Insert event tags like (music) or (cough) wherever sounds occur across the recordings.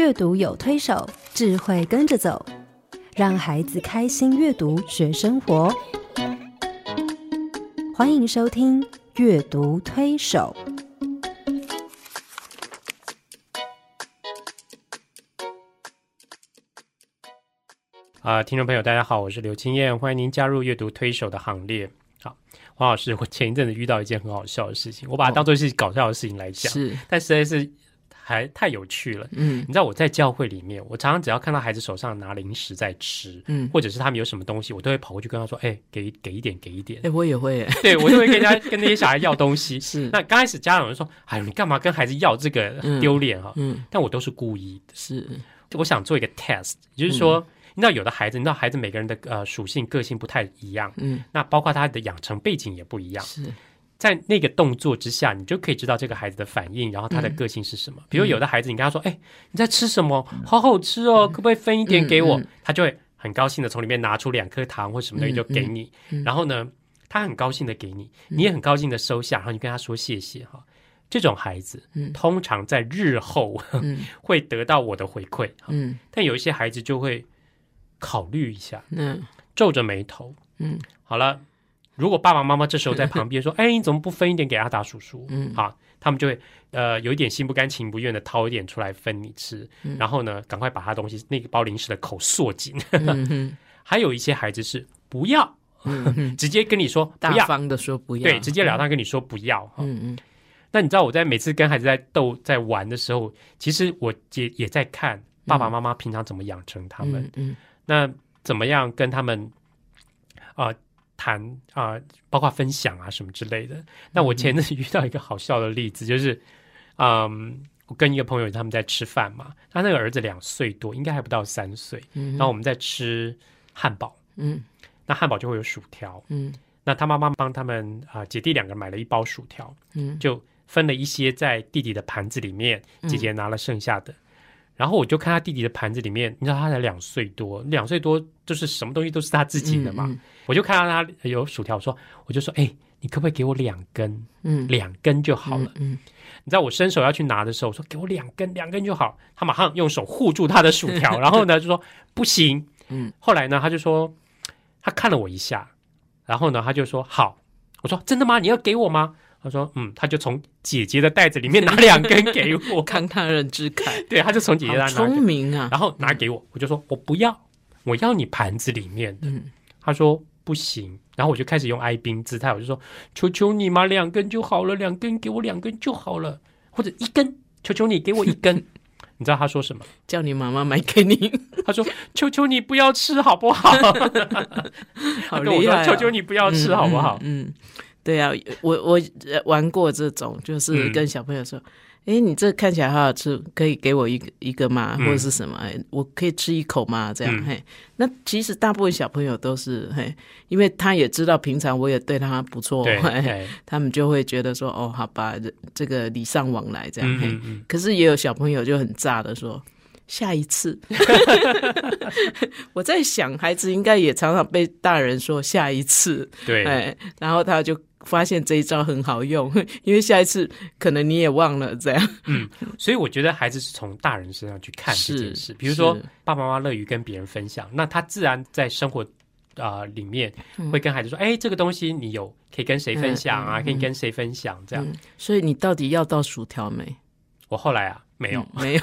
阅读有推手，智慧跟着走，让孩子开心阅读学生活。欢迎收听《阅读推手》。啊，听众朋友，大家好，我是刘青燕，欢迎您加入阅读推手的行列。好，黄老师，我前一阵子遇到一件很好笑的事情，我把它当做是搞笑的事情来讲，是，但实在是还太有趣了。嗯你知道我在教会里面，我常常只要看到孩子手上拿零食在吃，嗯，或者是他们有什么东西，我都会跑过去跟他说：“哎、给给一点，给一点。哎、我也会，对我就会跟人家 (laughs) 跟那些小孩要东西。是，那刚开始家长就说：“哎呦，你干嘛跟孩子要这个嗯丢脸哈？”嗯，但我都是故意的。是，我想做一个 test，也就是说，你知道有的孩子，你知道孩子每个人的呃属性、个性不太一样，嗯，那包括他的养成背景也不一样。是，在那个动作之下，你就可以知道这个孩子的反应，然后他的个性是什么。比如有的孩子，你跟他说：“哎、你在吃什么？好好吃哦，可不可以分一点给我？”他就会很高兴的从里面拿出两颗糖或什么东西就给你，然后呢，他很高兴的给你，你也很高兴的收下，然后你跟他说谢谢哈。这种孩子，嗯。通常在日后嗯。(laughs) 会得到我的回馈，嗯。但有一些孩子就会考虑一下，嗯。皱着眉头。嗯。好了，如果爸爸妈妈这时候在 (laughs) 旁边说：“哎，你怎么不分一点给阿达叔叔？”嗯啊，他们就会呃有一点心不甘情不愿的掏一点出来分你吃，嗯然后呢，赶快把他东西那个包零食的口缩紧。嗯嗯 (laughs) 还有一些孩子是不要，(laughs) 直接跟你说不要，大方的说不要，对，直截了当跟你说不要。哈嗯嗯那你知道我在每次跟孩子在斗在玩的时候，其实我也也在看爸爸妈妈平常怎么养成他们。嗯那怎么样跟他们啊、呃谈啊、包括分享啊什么之类的。那我前阵子遇到一个好笑的例子，就是嗯，我跟一个朋友他们在吃饭嘛，他那个儿子两岁多，应该还不到三岁，嗯，然后我们在吃汉堡，嗯。那汉堡就会有薯条，嗯。那他妈妈帮他们啊、姐弟两个买了一包薯条，嗯。就分了一些在弟弟的盘子里面，姐姐拿了剩下的。然后我就看他弟弟的盘子里面，你知道他才两岁多，两岁多就是什么东西都是他自己的嘛。嗯我就看到他有薯条，我说我就说，哎、你可不可以给我两根？嗯，两根就好了。嗯你知道我伸手要去拿的时候，我说给我两根，两根就好。他马上用手护住他的薯条，(laughs) 然后呢就说不行。嗯，后来呢他就说他看了我一下，然后呢他就说好。我说真的吗？你要给我吗？他说嗯，他就从姐姐的袋子里面拿两根给我，慷慨人之慨，对，他就从姐姐那拿聪明啊，然后拿给我，我就说我不要，我要你盘子里面的。嗯他说不行，然后我就开始用哀兵姿态，我就说求求你嘛，两根就好了，两根给我两根就好了，或者一根，求求你给我一根。(laughs) 你知道他说什么？叫你妈妈买给你，(laughs) 他说求求你不要吃好不好？(laughs) 好厉害、求求你不要吃好不好？嗯，嗯对啊，我我呃玩过这种，就是嗯跟小朋友说。哎，你这看起来好好吃，可以给我一个一个吗？嗯或者是什么？哎我可以吃一口吗？这样、嗯嘿。那其实大部分小朋友都是嘿，因为他也知道平常我也对他不错，他们就会觉得说哦，好吧，这这个礼尚往来这样。嘿，可是也有小朋友就很炸的说。下一次，(laughs) 我在想，孩子应该也常常被大人说下一次，对，哎，然后他就发现这一招很好用，(laughs) 因为下一次可能你也忘了这样。嗯所以我觉得孩子是从大人身上去看这件事，是比如说爸爸妈妈乐于跟别人分享，那他自然在生活啊、呃里面嗯会跟孩子说：“哎、这个东西你有可以跟谁分享啊？嗯嗯嗯可以跟谁分享？”这样。嗯所以你到底要到薯条没？我后来啊没有，嗯没有。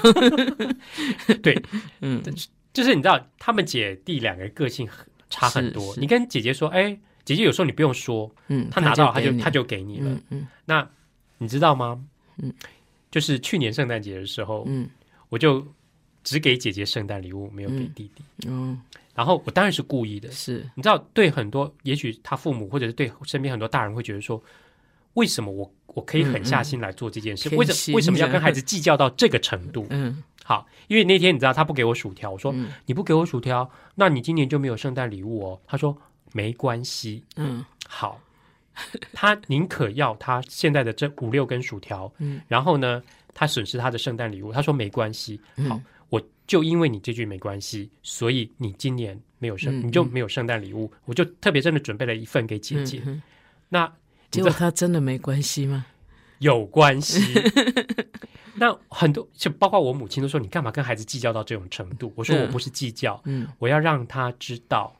(laughs) 对，嗯，就是你知道他们姐弟两个人个性很差很多。你跟姐姐说：“哎、姐姐有时候你不用说，嗯，他拿到他就他就给你了。嗯嗯那你知道吗？嗯，就是去年圣诞节的时候，嗯我就只给姐姐圣诞礼物，没有给嗯弟弟。嗯，然后我当然是故意的，是你知道，对很多，也许他父母或者是对身边很多大人会觉得说，为什么我我可以狠下心来做这件事？为什么为什么要跟孩子计较到这个程度？嗯好，因为那天你知道他不给我薯条，我说、嗯你不给我薯条，那你今年就没有圣诞礼物哦。他说没关系，嗯好，他宁可要他现在的这五六根薯条，嗯然后呢，他损失他的圣诞礼物。他说没关系，好，嗯我就因为你这句没关系，所以你今年没有圣，嗯你就没有圣诞礼物，我就特别真的准备了一份给姐姐。那结果他真的没关系吗？有关系。(laughs) 那很多就包括我母亲都说，你干嘛跟孩子计较到这种程度？我说嗯我不是计较，嗯我要让他知道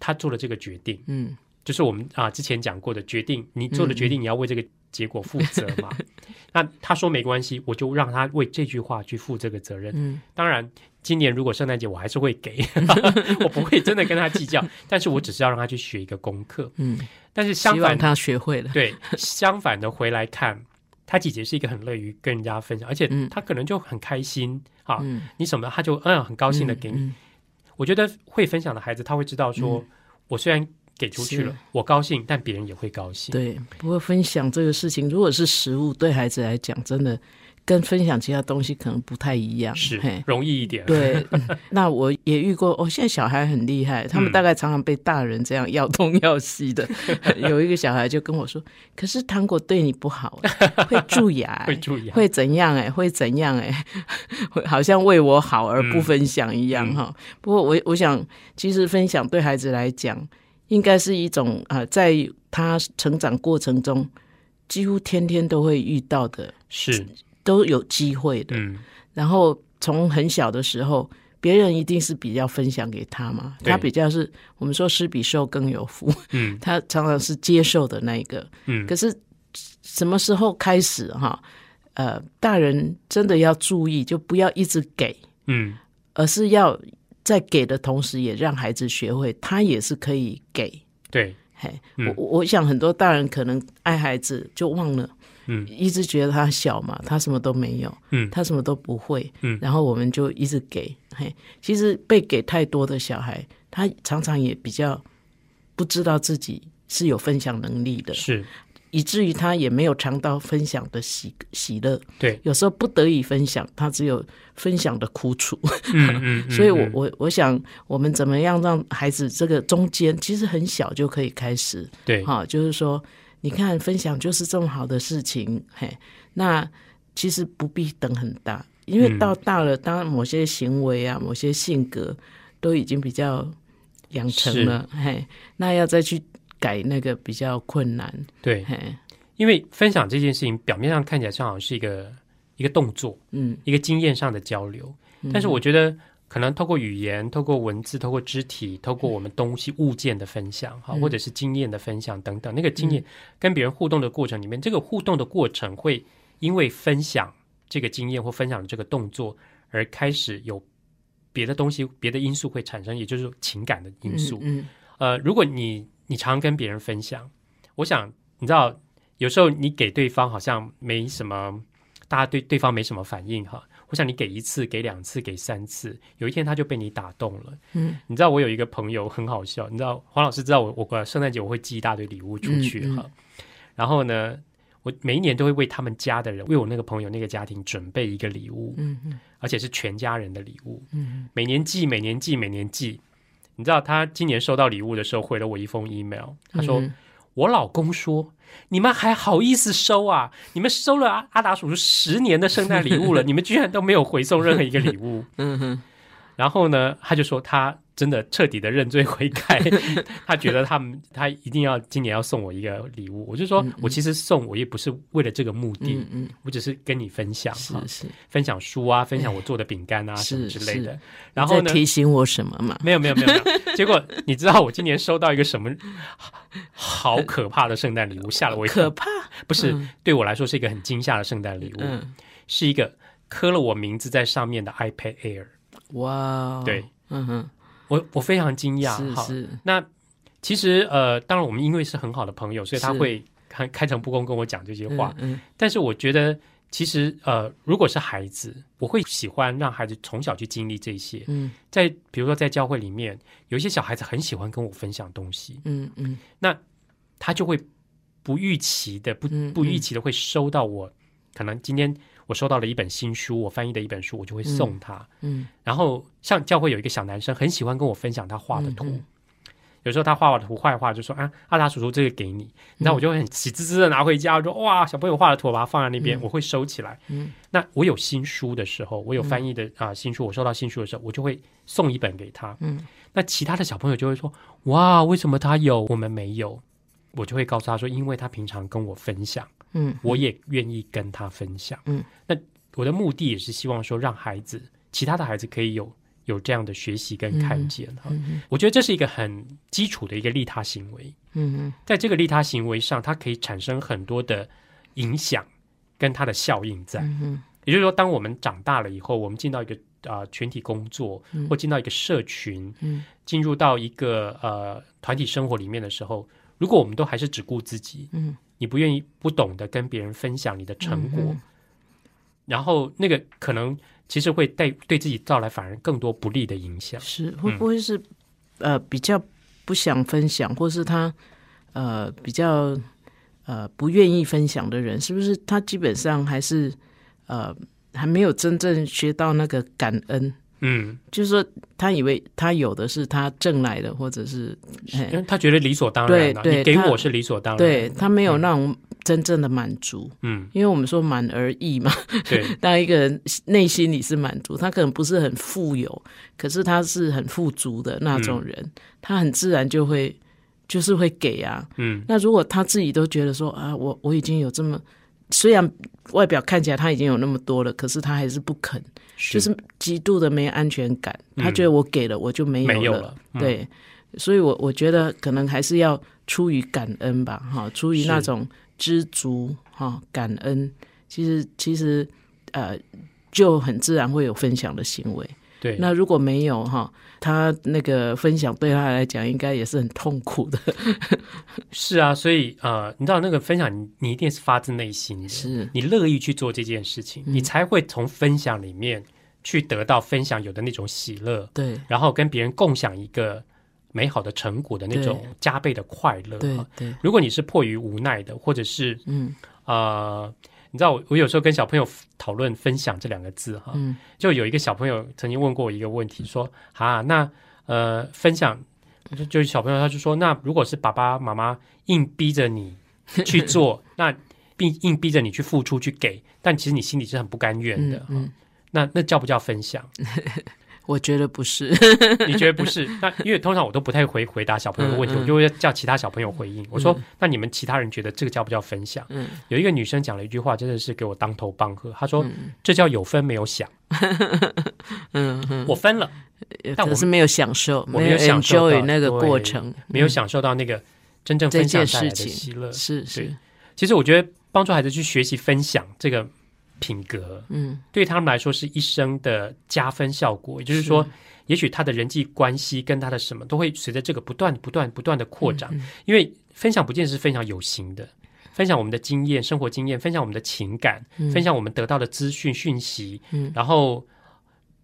他做了这个决定，嗯就是我们啊之前讲过的决定，你做的决定你要为这个结果负责嘛。(laughs) 那他说没关系，我就让他为这句话去负这个责任。嗯当然，今年如果圣诞节我还是会给，(laughs) 我不会真的跟他计较，(laughs) 但是我只是要让他去学一个功课。嗯，但是相反他学会了。对，相反的回来看，他姐姐是一个很乐于跟人家分享，而且嗯他可能就很开心啊，嗯，你什么他就嗯很高兴的给你。嗯我觉得会分享的孩子，他会知道说，我虽然给出去了，我高兴，但别人也会高兴。对，不过分享这个事情，如果是食物，对孩子来讲，真的跟分享其他东西可能不太一样。是嘿容易一点。对，(laughs) 嗯那我也遇过。哦，现在小孩很厉害，他们嗯大概常常被大人这样要东要西的。(laughs) 有一个小孩就跟我说：“可是糖果对你不好，(laughs) 会蛀牙、会注意啊，会怎样、哎，会怎样、哎，会好像为我好而不分享一样嗯哈、不过我我想，其实分享对孩子来讲，应该是一种啊、呃在他成长过程中，几乎天天都会遇到的，是都有机会的。嗯然后从很小的时候，别人一定是比较分享给他嘛，他比较是我们说施比受更有福，嗯 (laughs) 他常常是接受的那一个。嗯可是什么时候开始哈？呃，大人真的要注意，就不要一直给，嗯而是要在给的同时，也让孩子学会他也是可以给。对，嘿，嗯我我想很多大人可能爱孩子就忘了，嗯。一直觉得他小嘛，他什么都没有，嗯。他什么都不会，嗯。然后我们就一直给，嘿，其实被给太多的小孩，他常常也比较不知道自己是有分享能力的，是，以至于他也没有尝到分享的喜喜乐，对，有时候不得已分享，他只有分享的苦楚，嗯嗯 (laughs) 嗯，所以我嗯我我想，我们怎么样让孩子这个中间其实很小就可以开始，对，哈，就是说，你看分享就是这么好的事情，嘿，那其实不必等很大，因为嗯。到大了，当然某些行为啊、某些性格都已经比较养成了，嘿，那要再去改那个比较困难，对，嘿，因为分享这件事情，表面上看起来像好像是一个一个动作，嗯，一个经验上的交流，但是我觉得。可能透过语言、透过文字、透过肢体、透过我们东西物件的分享，哈，嗯或者是经验的分享等等，那个经验跟别人互动的过程里面，这个互动的过程会因为分享这个经验或分享这个动作而开始有别的东西、别的因素会产生，也就是情感的因素。嗯呃，如果你你常跟别人分享，我想你知道，有时候你给对方好像没什么，大家对对方没什么反应哈。我想你给一次、给两次、给三次，有一天他就被你打动了。嗯，你知道我有一个朋友很好笑，你知道黄老师知道我我过圣诞节我会寄一大堆礼物出去嗯嗯哈，然后呢，我每一年都会为他们家的人，为我那个朋友那个家庭准备一个礼物，嗯嗯而且是全家人的礼物。嗯每年寄，每年寄，每年寄。你知道他今年收到礼物的时候回了我一封 email，他说：“嗯我老公说，你们还好意思收啊？你们收了阿阿达叔叔十年的圣诞礼物了，(laughs) 你们居然都没有回送任何一个礼物。嗯哼，”然后呢，他就说他真的彻底的认罪悔改，(laughs) 他觉得他们他一定要今年要送我一个礼物。我就说，我其实送我也不是为了这个目的，嗯嗯，我只是跟你分享哈是，是，分享书啊，分享我做的饼干啊是什么之类的。然后呢，提醒我什么嘛？没有没有没有没有，结果你知道我今年收到一个什么好可怕的圣诞礼物，吓了我一跳。可怕，不是、嗯。对我来说是一个很惊吓的圣诞礼物，嗯，是一个刻了我名字在上面的 iPad Air。哇哦，对，嗯哼，我我非常惊讶哈。是是，那其实呃，当然我们因为是很好的朋友，所以他会开开诚布公跟我讲这些话。嗯但是我觉得，其实呃，如果是孩子，我会喜欢让孩子从小去经历这些。嗯在比如说在教会里面，有一些小孩子很喜欢跟我分享东西，嗯嗯那他就会不预期的、不嗯不预期的会收到我，可能今天我收到了一本新书，我翻译的一本书，我就会送他。嗯然后像教会有一个小男生，很喜欢跟我分享他画的图。嗯嗯有时候他画的图坏画，就说啊，阿达叔叔这个给你，那我就会很喜滋滋的拿回家，我说哇，小朋友画的图，我把它放在那边，嗯我会收起来。嗯那我有新书的时候，我有翻译的啊、新书，我收到新书的时候，我就会送一本给他。嗯那其他的小朋友就会说：“哇，为什么他有我们没有？”我就会告诉他说：“因为他平常跟我分享，嗯，我也愿意跟他分享。嗯，那我的目的也是希望说，让孩子其他的孩子可以有有这样的学习跟看见哈。嗯我觉得这是一个很基础的一个利他行为。嗯嗯在这个利他行为上，它可以产生很多的影响跟它的效应在。嗯也就是说，当我们长大了以后，我们进到一个啊、呃群体工作，嗯或进到一个社群，嗯进入到一个呃团体生活里面的时候，如果我们都还是只顾自己，嗯你不愿意、不懂得跟别人分享你的成果，嗯然后那个可能其实会带对自己带来反而更多不利的影响。是会不会是、呃比较不想分享，或是他呃比较呃不愿意分享的人，是不是他基本上还是呃还没有真正学到那个感恩？嗯，就是说，他以为他有的是他挣来的，或者是因哎为他觉得理所当然、啊，对对他你给我是理所当然。对，他没有那种真正的满足。嗯，因为我们说满而溢嘛，对，(laughs) 当一个人内心里是满足，他可能不是很富有，可是他是很富足的那种人，他很自然就会就是会给啊。嗯那如果他自己都觉得说啊，我我已经有这么，虽然外表看起来他已经有那么多了，可是他还是不肯，就是极度的没安全感。嗯他觉得我给了我就没有了，没有了。嗯，对，所以我我觉得可能还是要出于感恩吧，哈，出于那种知足哈感恩，其实其实呃就很自然会有分享的行为。对，那如果没有哈，他那个分享对他来讲应该也是很痛苦的。(laughs) 是啊，所以呃，你知道那个分享你，你一定是发自内心的，是。你乐意去做这件事情，嗯。你才会从分享里面去得到分享有的那种喜乐，对。然后跟别人共享一个美好的成果的那种加倍的快乐。对对，如果你是迫于无奈的，或者是嗯。呃，你知道我我有时候跟小朋友讨论分享这两个字哈，嗯就有一个小朋友曾经问过我一个问题，说啊，那呃分享，就就是小朋友他就说，那如果是爸爸妈妈硬逼着你去 (laughs) 做，那并硬逼着你去付出去给，但其实你心里是很不甘愿的，嗯嗯，那那叫不叫分享？(laughs) 我觉得不是。(laughs) 你觉得不是？(laughs) 那因为通常我都不太回回答小朋友的问题，嗯嗯我就会叫其他小朋友回应。我说，那你们其他人觉得这个叫不叫分享？嗯有一个女生讲了一句话，真的是给我当头棒喝。她说：“嗯这叫有分没有享。(laughs) 嗯嗯，我分了，但我可是没有享受，我没有享受那个对过程，没有享受到那个真正分享带来的喜乐。是是，其实我觉得帮助孩子去学习分享这个品格，嗯，对他们来说是一生的加分效果。也就是说，也许他的人际关系跟他的什么都会随着这个不断、不断、不断的扩展。嗯因为分享不见是分享有形的，分享我们的经验、生活经验，分享我们的情感，分享我们得到的资讯讯息，嗯。然后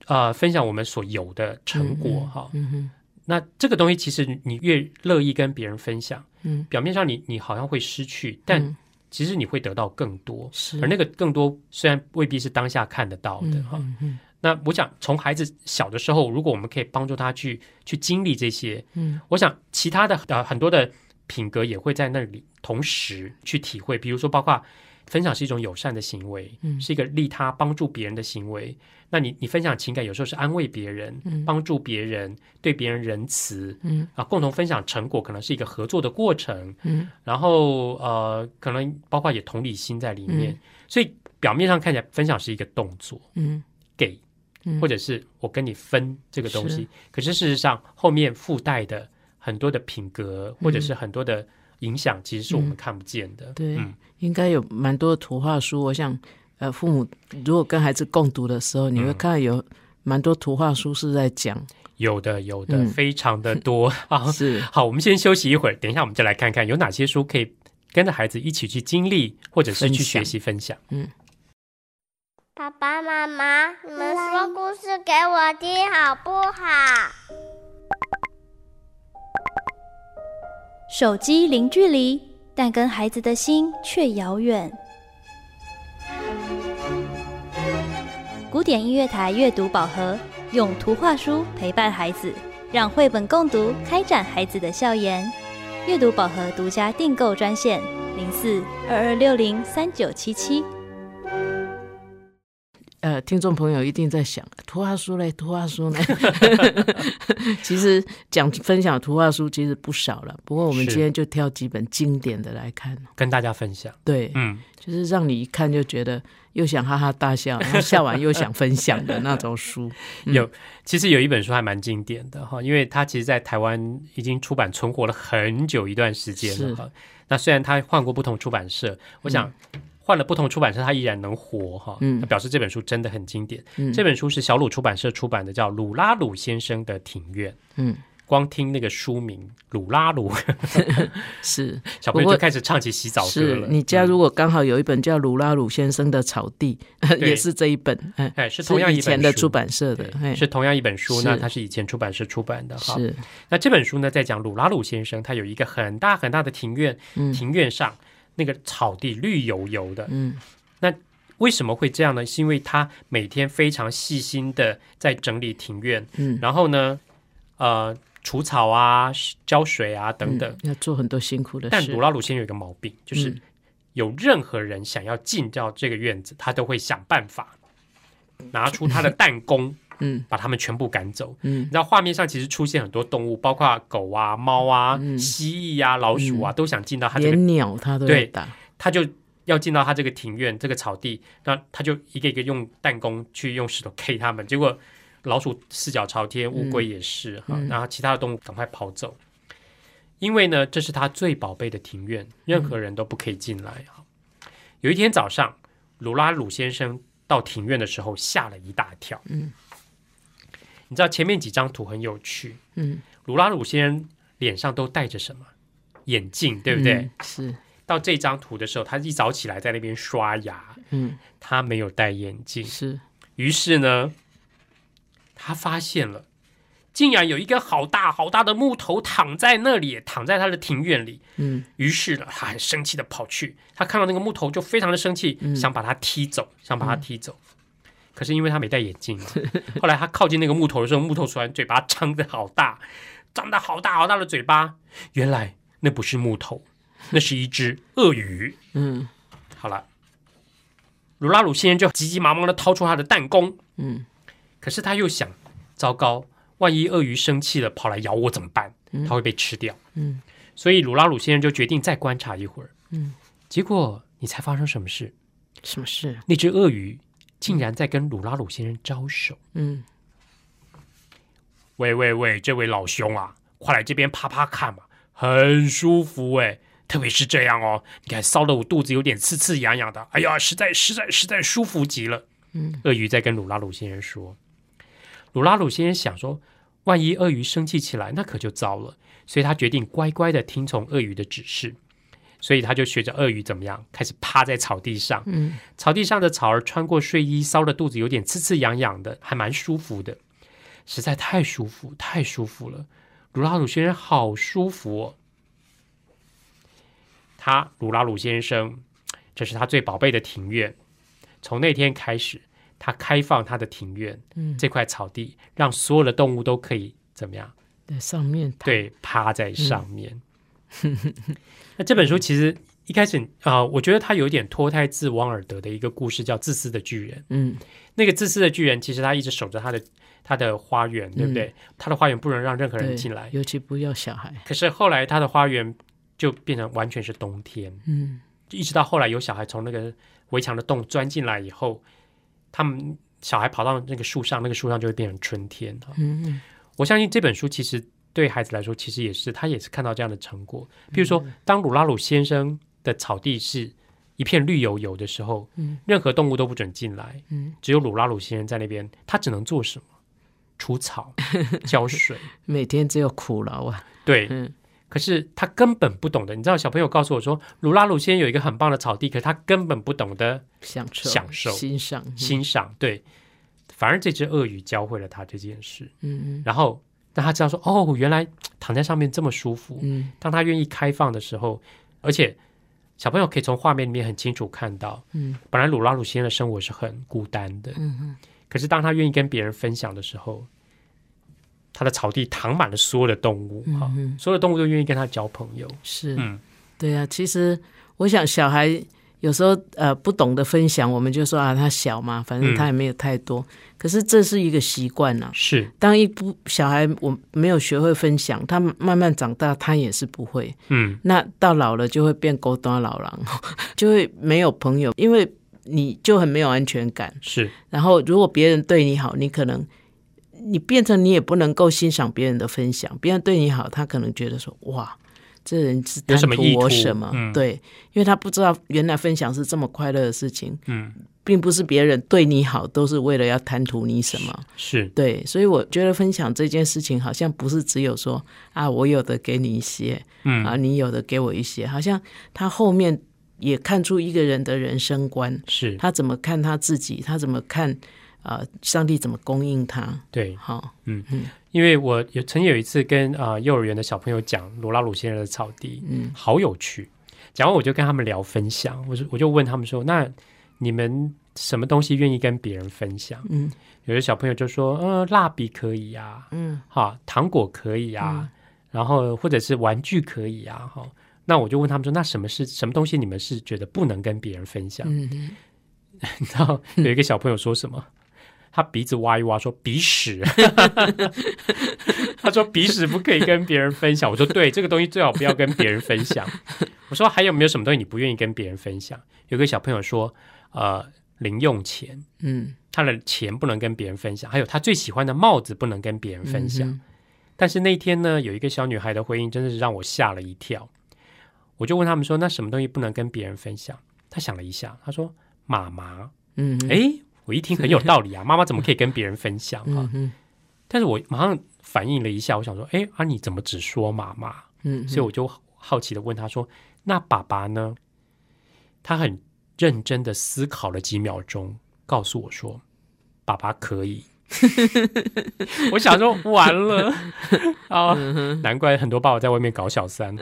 呃，分享我们所有的成果哈。嗯哼，那这个东西其实你越乐意跟别人分享，嗯，表面上你你好像会失去，但嗯其实你会得到更多。是，而那个更多虽然未必是当下看得到的嗯哈。嗯嗯那我想从孩子小的时候，如果我们可以帮助他去去经历这些，嗯，我想其他的呃很多的品格也会在那里同时去体会。比如说，包括分享是一种友善的行为，嗯。是一个利他帮助别人的行为。那你你分享情感，有时候是安慰别人，嗯。帮助别人，对别人仁慈，嗯。啊，共同分享成果可能是一个合作的过程，嗯。然后呃，可能包括也同理心在里面，嗯。所以表面上看起来分享是一个动作，嗯。给嗯。或者是我跟你分这个东西。是，可是事实上后面附带的很多的品格或者是很多的影响，其实是我们看不见的。嗯对嗯，应该有蛮多的图画书。我想，呃，父母如果跟孩子共读的时候，你会看到有蛮多图画书是在讲，有的有的，嗯非常的多 (laughs) 啊。是好，我们先休息一会儿，等一下我们再来看看有哪些书可以跟着孩子一起去经历，或者是去学习分享。嗯爸爸妈妈，你们说故事给我听好不好？手机零距离，但跟孩子的心却遥远。古典音乐台阅读宝盒，用图画书陪伴孩子，让绘本共读开展孩子的笑颜。阅读宝盒独家订购专线：零四二二六零三九七七。呃，听众朋友一定在想，图画书嘞，图画书呢？(laughs) 其实讲分享图画书其实不少了，不过我们今天就挑几本经典的来看。跟大家分享。对，嗯，就是让你一看就觉得又想哈哈大笑，然后笑完又想分享的那种书。嗯 (laughs) 有，其实有一本书还蛮经典的哈，因为它其实在台湾已经出版存活了很久一段时间了哈。那虽然它换过不同出版社，我想换了不同出版社，它依然能活哈。嗯那表示这本书真的很经典。嗯这本书是小鲁出版社出版的，叫《鲁拉鲁先生的庭院》。嗯，光听那个书名“鲁拉鲁 (laughs) 是”，(laughs) 小朋友就开始唱起洗澡歌了。你家嗯如果刚好有一本叫鲁拉鲁先生的草地，(laughs) 对也是这一本，哎，哎是同样一以前的出版社的是同样一本书，那它是以前出版社出版的哈。是那这本书呢，在讲鲁拉鲁先生，他有一个很大很大的庭院，嗯庭院上那个草地绿油油的。嗯那为什么会这样呢？是因为他每天非常细心的在整理庭院，嗯然后呢，呃，除草啊、浇水啊等等。嗯要做很多辛苦的事但鲁。拉鲁先生有一个毛病，就是嗯有任何人想要进到这个院子，他都会想办法拿出他的弹弓，嗯。把他们全部赶走。嗯。你知道画面上其实出现很多动物，包括狗啊、猫啊、嗯。蜥蜴啊、老鼠啊，都想进到他这个，鸟他对打，他就要进到他这个庭院、这个草地，那他就一个一个用弹弓去用石头 K 他们，结果老鼠四脚朝天，乌龟也是哈，嗯。然后其他的动物赶快跑走，因为呢，这是他最宝贝的庭院，任何人都不可以进来哈。有一天早上，鲁拉鲁先生到庭院的时候，吓了一大跳。嗯，你知道前面几张图很有趣，嗯，鲁拉鲁先生脸上都戴着什么？眼镜，对不对？嗯是，到这张图的时候，他一早起来在那边刷牙，嗯他没有戴眼镜。是，于是呢，他发现了，竟然有一根好大好大的木头躺在那里，躺在他的庭院里。嗯于是呢，他很生气的跑去，他看到那个木头就非常的生气，嗯想把它踢走，想把它踢走。可是因为他没戴眼镜嘛，(laughs) 后来他靠近那个木头的时候，木头突然嘴巴张得好大，张得好大好大的嘴巴，原来那不是木头，那是一只鳄鱼。嗯好了，鲁拉鲁先生就急急忙忙的掏出他的弹弓，嗯可是他又想，糟糕，万一鳄鱼生气了跑来咬我怎么办？他会被吃掉。嗯所以鲁拉鲁先生就决定再观察一会儿。嗯，结果你猜发生什么事？什么事？那只鳄鱼竟然在跟鲁拉鲁先生招手。嗯喂喂喂，这位老兄啊，快来这边趴趴看嘛，很舒服哎。特别是这样哦，你看烧的我肚子有点刺刺痒痒的，哎呀，实在实在实在舒服极了。嗯，鳄鱼在跟鲁拉鲁先生说，鲁拉鲁先生想说，万一鳄鱼生气起来，那可就糟了，所以他决定乖乖的听从鳄鱼的指示，所以他就学着鳄鱼怎么样，开始趴在草地上，嗯草地上的草儿穿过睡衣，烧的肚子有点刺刺痒痒的，还蛮舒服的，实在太舒服，太舒服了。鲁拉鲁先生好舒服哦。他鲁拉鲁先生，这是他最宝贝的庭院。从那天开始，他开放他的庭院嗯，这块草地，让所有的动物都可以怎么样？在上面，对，趴在上面。(laughs) 那这本书其实一开始啊、我觉得它有一点脱胎自王尔德的一个故事，叫《自私的巨人》。嗯那个自私的巨人，其实他一直守着他的他的花园，对不对？他的花园不能让任何人进来。尤其不要小孩。可是后来他的花园就变成完全是冬天，嗯一直到后来有小孩从那个围墙的洞钻进来以后，他们小孩跑到那个树上，那个树上就会变成春天。嗯嗯我相信这本书其实对孩子来说，其实也是他也是看到这样的成果。比如说，当鲁拉鲁先生的草地是一片绿油油的时候，嗯任何动物都不准进来，嗯，只有鲁拉鲁先生在那边，他只能做什么？除草、浇水。(laughs) 每天只有苦劳啊。对，嗯可是他根本不懂得。你知道，小朋友告诉我说，鲁拉鲁先生有一个很棒的草地，可是他根本不懂得享受享受欣赏。欣赏。对，反而这只鳄鱼教会了他这件事，嗯嗯然后让他知道说，哦，原来躺在上面这么舒服。嗯当他愿意开放的时候，而且小朋友可以从画面里面很清楚看到，嗯本来鲁拉鲁先生的生活是很孤单的，嗯嗯可是当他愿意跟别人分享的时候，他的草地躺满了所有的动物，哈、嗯嗯，所有的动物都愿意跟他交朋友。是。嗯，对啊，其实我想小孩有时候呃不懂得分享，我们就说啊他小嘛，反正他也没有太多。可是这是一个习惯呐。是，当一不小孩我没有学会分享，他慢慢长大，他也是不会。嗯，那到老了就会变孤单老狼，(laughs) 就会没有朋友，因为你就很没有安全感。是，然后如果别人对你好，你可能你变成你也不能够欣赏别人的分享。别人对你好，他可能觉得说哇。这人是贪图我什么？对，因为他不知道原来分享是这么快乐的事情。嗯，并不是别人对你好都是为了要贪图你什么。是对，所以我觉得分享这件事情好像不是只有说啊，我有的给你一些，嗯啊，你有的给我一些，好像他后面也看出一个人的人生观，是他怎么看他自己，他怎么看啊，上帝怎么供应他？对，好，嗯嗯。因为我有曾经有一次跟啊幼儿园的小朋友讲罗拉鲁先生的草地，嗯，好有趣。讲完我就跟他们聊分享，我就我就问他们说：“那你们什么东西愿意跟别人分享？”嗯，有的小朋友就说：“呃，蜡笔可以啊，嗯，哈，糖果可以呀，然后或者是玩具可以啊，哈。”那我就问他们说：“那什么是什么东西？你们是觉得不能跟别人分享？”嗯，你知道有一个小朋友说什么？他鼻子挖一挖，说鼻屎。(laughs) 他说鼻屎不可以跟别人分享。我说对，这个东西最好不要跟别人分享。我说还有没有什么东西你不愿意跟别人分享？有个小朋友说，呃，零用钱，嗯，他的钱不能跟别人分享。还有他最喜欢的帽子不能跟别人分享。但是那天呢，有一个小女孩的回应真的是让我吓了一跳。我就问他们说，那什么东西不能跟别人分享？他想了一下，他说妈妈。嗯，哎。我一听很有道理啊，(laughs) 妈妈怎么可以跟别人分享啊？但是我马上反应了一下，我想说，哎，啊，你怎么只说妈妈？嗯，所以我就好奇的问他说：“那爸爸呢？”他很认真的思考了几秒钟，告诉我说：“爸爸可以。(laughs) ”我想说完了 (laughs) 啊，难怪很多爸爸在外面搞小三，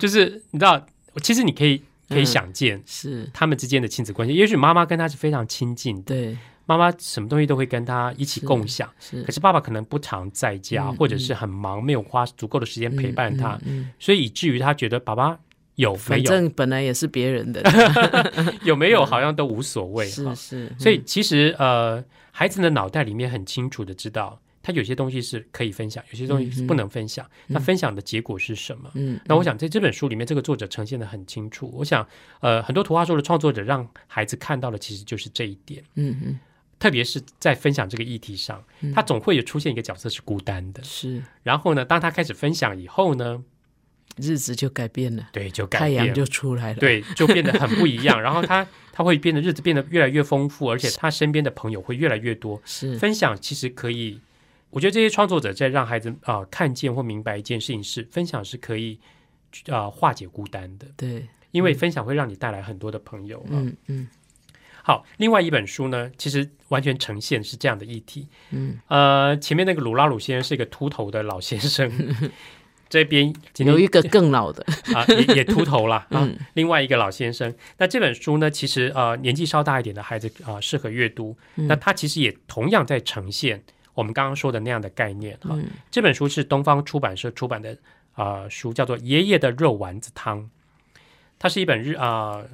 就是你知道，其实你可以。可以想见，是他们之间的亲子关系。也许妈妈跟他是非常亲近的，对，妈妈什么东西都会跟他一起共享。是，可是爸爸可能不常在家，或者是很忙，没有花足够的时间陪伴他，所以以至于他觉得爸爸有没有，反正本来也是别人的，(laughs) 有没有好像都无所谓。是是，所以其实呃，孩子的脑袋里面很清楚的知道。他有些东西是可以分享，有些东西是不能分享。那分享的结果是什么？嗯，那我想在这本书里面，这个作者呈现的很清楚。我想，呃，很多图画书的创作者让孩子看到的其实就是这一点。嗯嗯，特别是在分享这个议题上，他总会有出现一个角色是孤单的。是。然后呢，当他开始分享以后呢，日子就改变了。对，就改变，太阳就出来了。对，就变得很不一样。(laughs) 然后他他会变得日子变得越来越丰富，而且他身边的朋友会越来越多。是。分享其实可以。我觉得这些创作者在让孩子啊看见或明白一件事情是分享是可以啊化解孤单的，对，因为分享会让你带来很多的朋友。嗯嗯。好，另外一本书呢，其实完全呈现是这样的议题。嗯呃，前面那个鲁拉鲁先生是一个秃头的老先生，(laughs) 这边有一个更老的啊，也也秃头了 (laughs) 啊。另外一个老先生，那这本书呢，其实呃年纪稍大一点的孩子啊适合阅读。那他其实也同样在呈现。我们刚刚说的那样的概念哈，这本书是东方出版社出版的啊书，叫做《爷爷的肉丸子汤》，它是一本日啊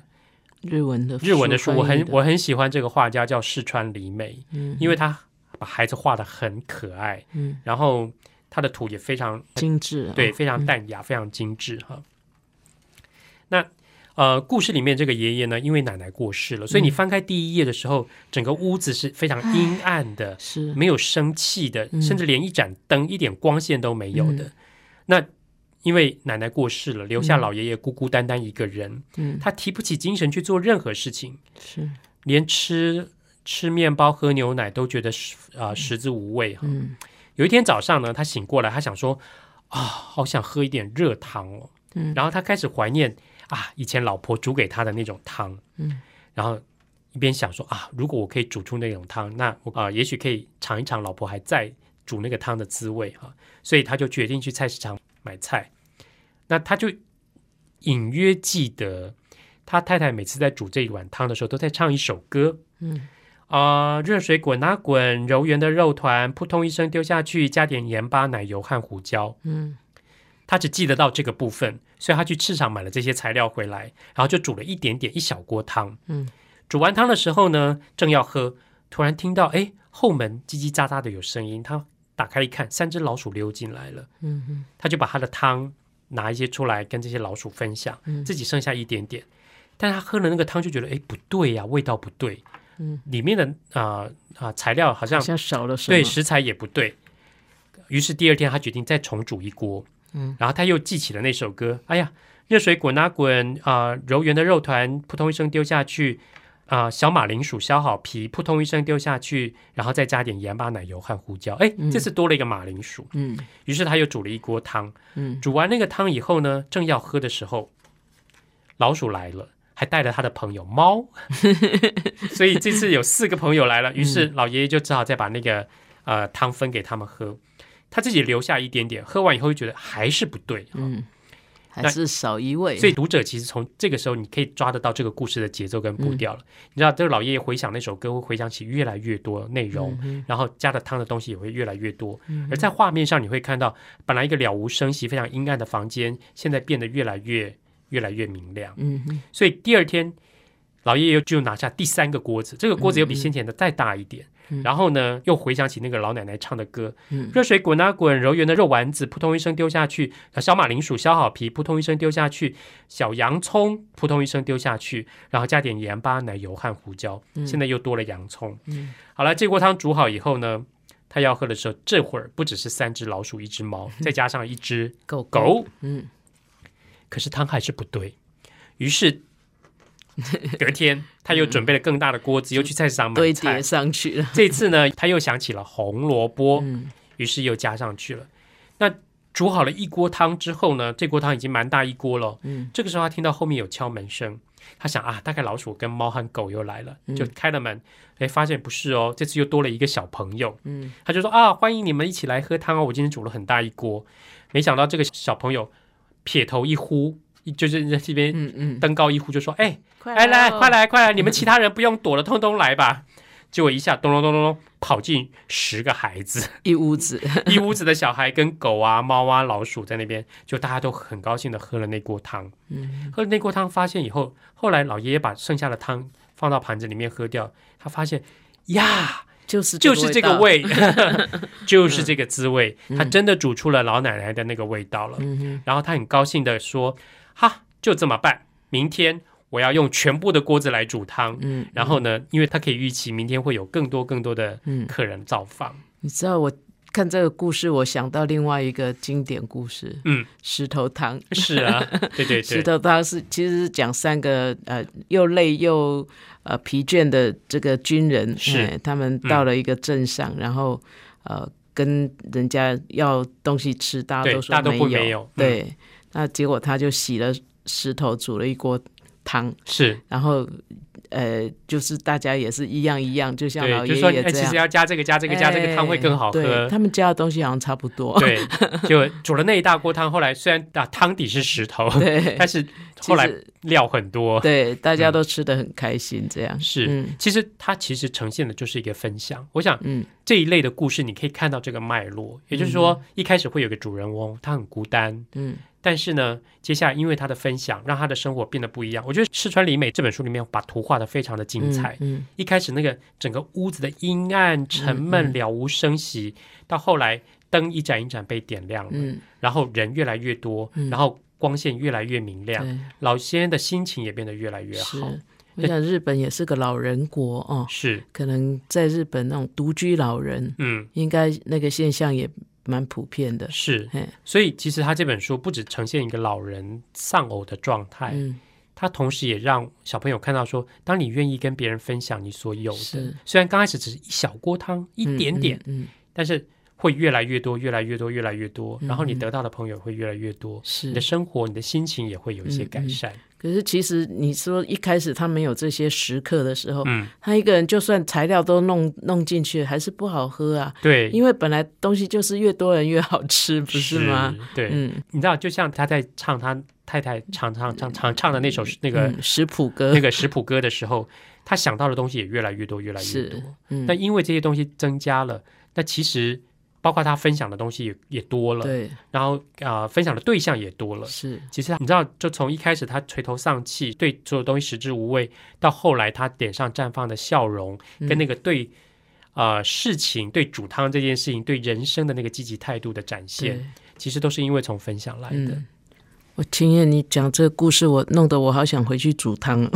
日文的日文的书，我很我很喜欢这个画家叫四川里美，嗯，因为他把孩子画的很可爱，嗯，然后他的图也非常精致，对，非常淡雅，非常精致哈。那。呃，故事里面这个爷爷呢，因为奶奶过世了，所以你翻开第一页的时候，整个屋子是非常阴暗的，是。没有生气的，甚至连一盏灯、一点光线都没有的。那因为奶奶过世了，留下老爷爷孤孤单单一个人，嗯，他提不起精神去做任何事情，是。连吃吃面包、喝牛奶都觉得啊食之无味哈。有一天早上呢，他醒过来，他想说啊，好想喝一点热汤哦，嗯，然后他开始怀念。啊，以前老婆煮给他的那种汤，嗯，然后一边想说啊，如果我可以煮出那种汤，那我啊，也许可以尝一尝老婆还在煮那个汤的滋味哈。所以他就决定去菜市场买菜。那他就隐约记得，他太太每次在煮这一碗汤的时候，都在唱一首歌，嗯啊，热水滚啊滚，柔圆的肉团扑通一声丢下去，加点盐巴、奶油和胡椒，嗯。他只记得到这个部分，所以他去市场买了这些材料回来，然后就煮了一点点一小锅汤。嗯，煮完汤的时候呢，正要喝，突然听到哎后门叽叽喳喳的有声音，他打开一看，三只老鼠溜进来了。嗯哼他就把他的汤拿一些出来跟这些老鼠分享，嗯自己剩下一点点。但他喝了那个汤就觉得，哎，不对呀、味道不对。嗯，里面的啊啊、材料好像好像少了什么？对食材也不对。于是第二天他决定再重煮一锅，嗯，然后他又记起了那首歌，哎呀，热水滚啊滚啊、揉圆的肉团扑通一声丢下去。啊、小马铃薯削好皮，扑通一声丢下去，然后再加点盐巴、奶油和胡椒。哎，嗯这次多了一个马铃薯。嗯于是他又煮了一锅汤。嗯煮完那个汤以后呢，正要喝的时候，老鼠来了，还带了他的朋友猫，(laughs) 所以这次有四个朋友来了。于是老爷爷就只好再把那个呃汤分给他们喝，他自己留下一点点，喝完以后就觉得还是不对。嗯，还是少一味。所以读者其实从这个时候，你可以抓得到这个故事的节奏跟步调了。你知道，这个老爷爷回想那首歌，会回想起越来越多内容，然后加的汤的东西也会越来越多。而在画面上，你会看到本来一个了无声息、非常阴暗的房间，现在变得越来越越来越明亮。嗯所以第二天，老爷爷又就拿下第三个锅子，这个锅子又比先前的再大一点。然后呢，又回想起那个老奶奶唱的歌：嗯热水滚啊滚，揉圆的肉丸子扑通一声丢下去，小马铃薯削好皮，扑通一声丢下去，小洋葱扑通一声丢下去，然后加点盐巴、奶油和胡椒。现在又多了洋葱。嗯好了，这锅汤煮好以后呢，他要喝的时候，这会儿不只是三只老鼠、一只猫，再加上一只狗狗，嗯可是汤还是不对，于是 (laughs) 隔天他又准备了更大的锅子，又去菜市场买堆菜叠。上去了。这次呢，他又想起了红萝卜，嗯于是又加上去了。那煮好了一锅汤之后呢，这锅汤已经蛮大一锅了。嗯这个时候他听到后面有敲门声，他想啊，大概老鼠跟猫和狗又来了，嗯就开了门，哎，发现不是哦，这次又多了一个小朋友。嗯他就说啊，欢迎你们一起来喝汤哦，我今天煮了很大一锅。没想到这个小朋友撇头一呼，就是在这边嗯嗯，登高一呼，就说：“哎、快来来，哦快！来快来，你们其他人不用躲了，通通来吧。”结果一下咚咚咚咚咚跑进十个孩子，一屋子。(laughs) 一屋子的小孩跟狗啊、猫啊、老鼠在那边，就大家都很高兴的喝了那锅汤。嗯喝了那锅汤，发现以后，后来老爷爷把剩下的汤放到盘子里面喝掉，他发现呀，就是就是这个味 (laughs) 就是这个滋味，嗯他真的煮出了老奶奶的那个味道了。嗯哼然后他很高兴的说：“哈，就这么办，明天我要用全部的锅子来煮汤。嗯，然后呢，因为他可以预期明天会有更多更多的嗯。客人造访。你知道我看这个故事，我想到另外一个经典故事，嗯，石头汤。是啊，对对石对，头汤是其实是讲三个呃又累又呃疲倦的这个军人，是。哎他们到了一个镇上，然后呃跟人家要东西吃，大家都说大家都不没没有。嗯。对，那结果他就洗了石头煮了一锅汤，是然后呃就是大家也是一样一样，就像老爷爷这样。其实要加这个加这个加这个汤会更好喝。他们加的东西好像差不多。对，就煮了那一大锅汤，后来虽然啊汤底是石头，对 (laughs) 但是后来料很多。对，大家都吃的很开心，这样是，嗯其实它其实呈现的就是一个分享。我想嗯这一类的故事，你可以看到这个脉络，也就是说，一开始会有个主人翁，他很孤单，嗯但是呢，接下来因为他的分享，让他的生活变得不一样。我觉得赤川里美这本书里面把图画的非常的精彩。嗯一开始那个整个屋子的阴暗、沉闷、嗯了无声息，到后来灯一盏一盏被点亮了，嗯，然后人越来越多，嗯。然后光线越来越明亮，对，老先生的心情也变得越来越好。。我想日本也是个老人国哦，是，可能在日本那种独居老人，嗯，应该那个现象也蛮普遍的。是。所以其实他这本书不只呈现一个老人丧偶的状态，嗯，他同时也让小朋友看到说，当你愿意跟别人分享你所有的是，虽然刚开始只是一小锅汤，一点点，嗯，嗯，嗯但是会越来越多，越来越多，越来越多，嗯然后你得到的朋友会越来越多，你的。生活、你的心情也会有一些嗯嗯改善。可是其实你说一开始他没有这些时刻的时候，嗯，他一个人就算材料都弄弄进去，还是不好喝啊。对，因为本来东西就是越多人越好吃，不是吗？？对，嗯，你知道，就像他在唱他太太唱唱唱唱唱的那首那个、嗯食谱歌那个食谱歌的时候，他想到的东西也越来越多，越来越多。嗯那因为这些东西增加了，那其实包括他分享的东西也也多了，对，然后啊、呃分享的对象也多了。是，其实你知道，就从一开始他垂头丧气，对所有东西食之无味，到后来他脸上绽放的笑容，跟那个对呃事情、对煮汤这件事情、对人生的那个积极态度的展现，，其实都是因为从分享来的。嗯。我青燕，你讲这个故事，我弄得我好想回去煮汤。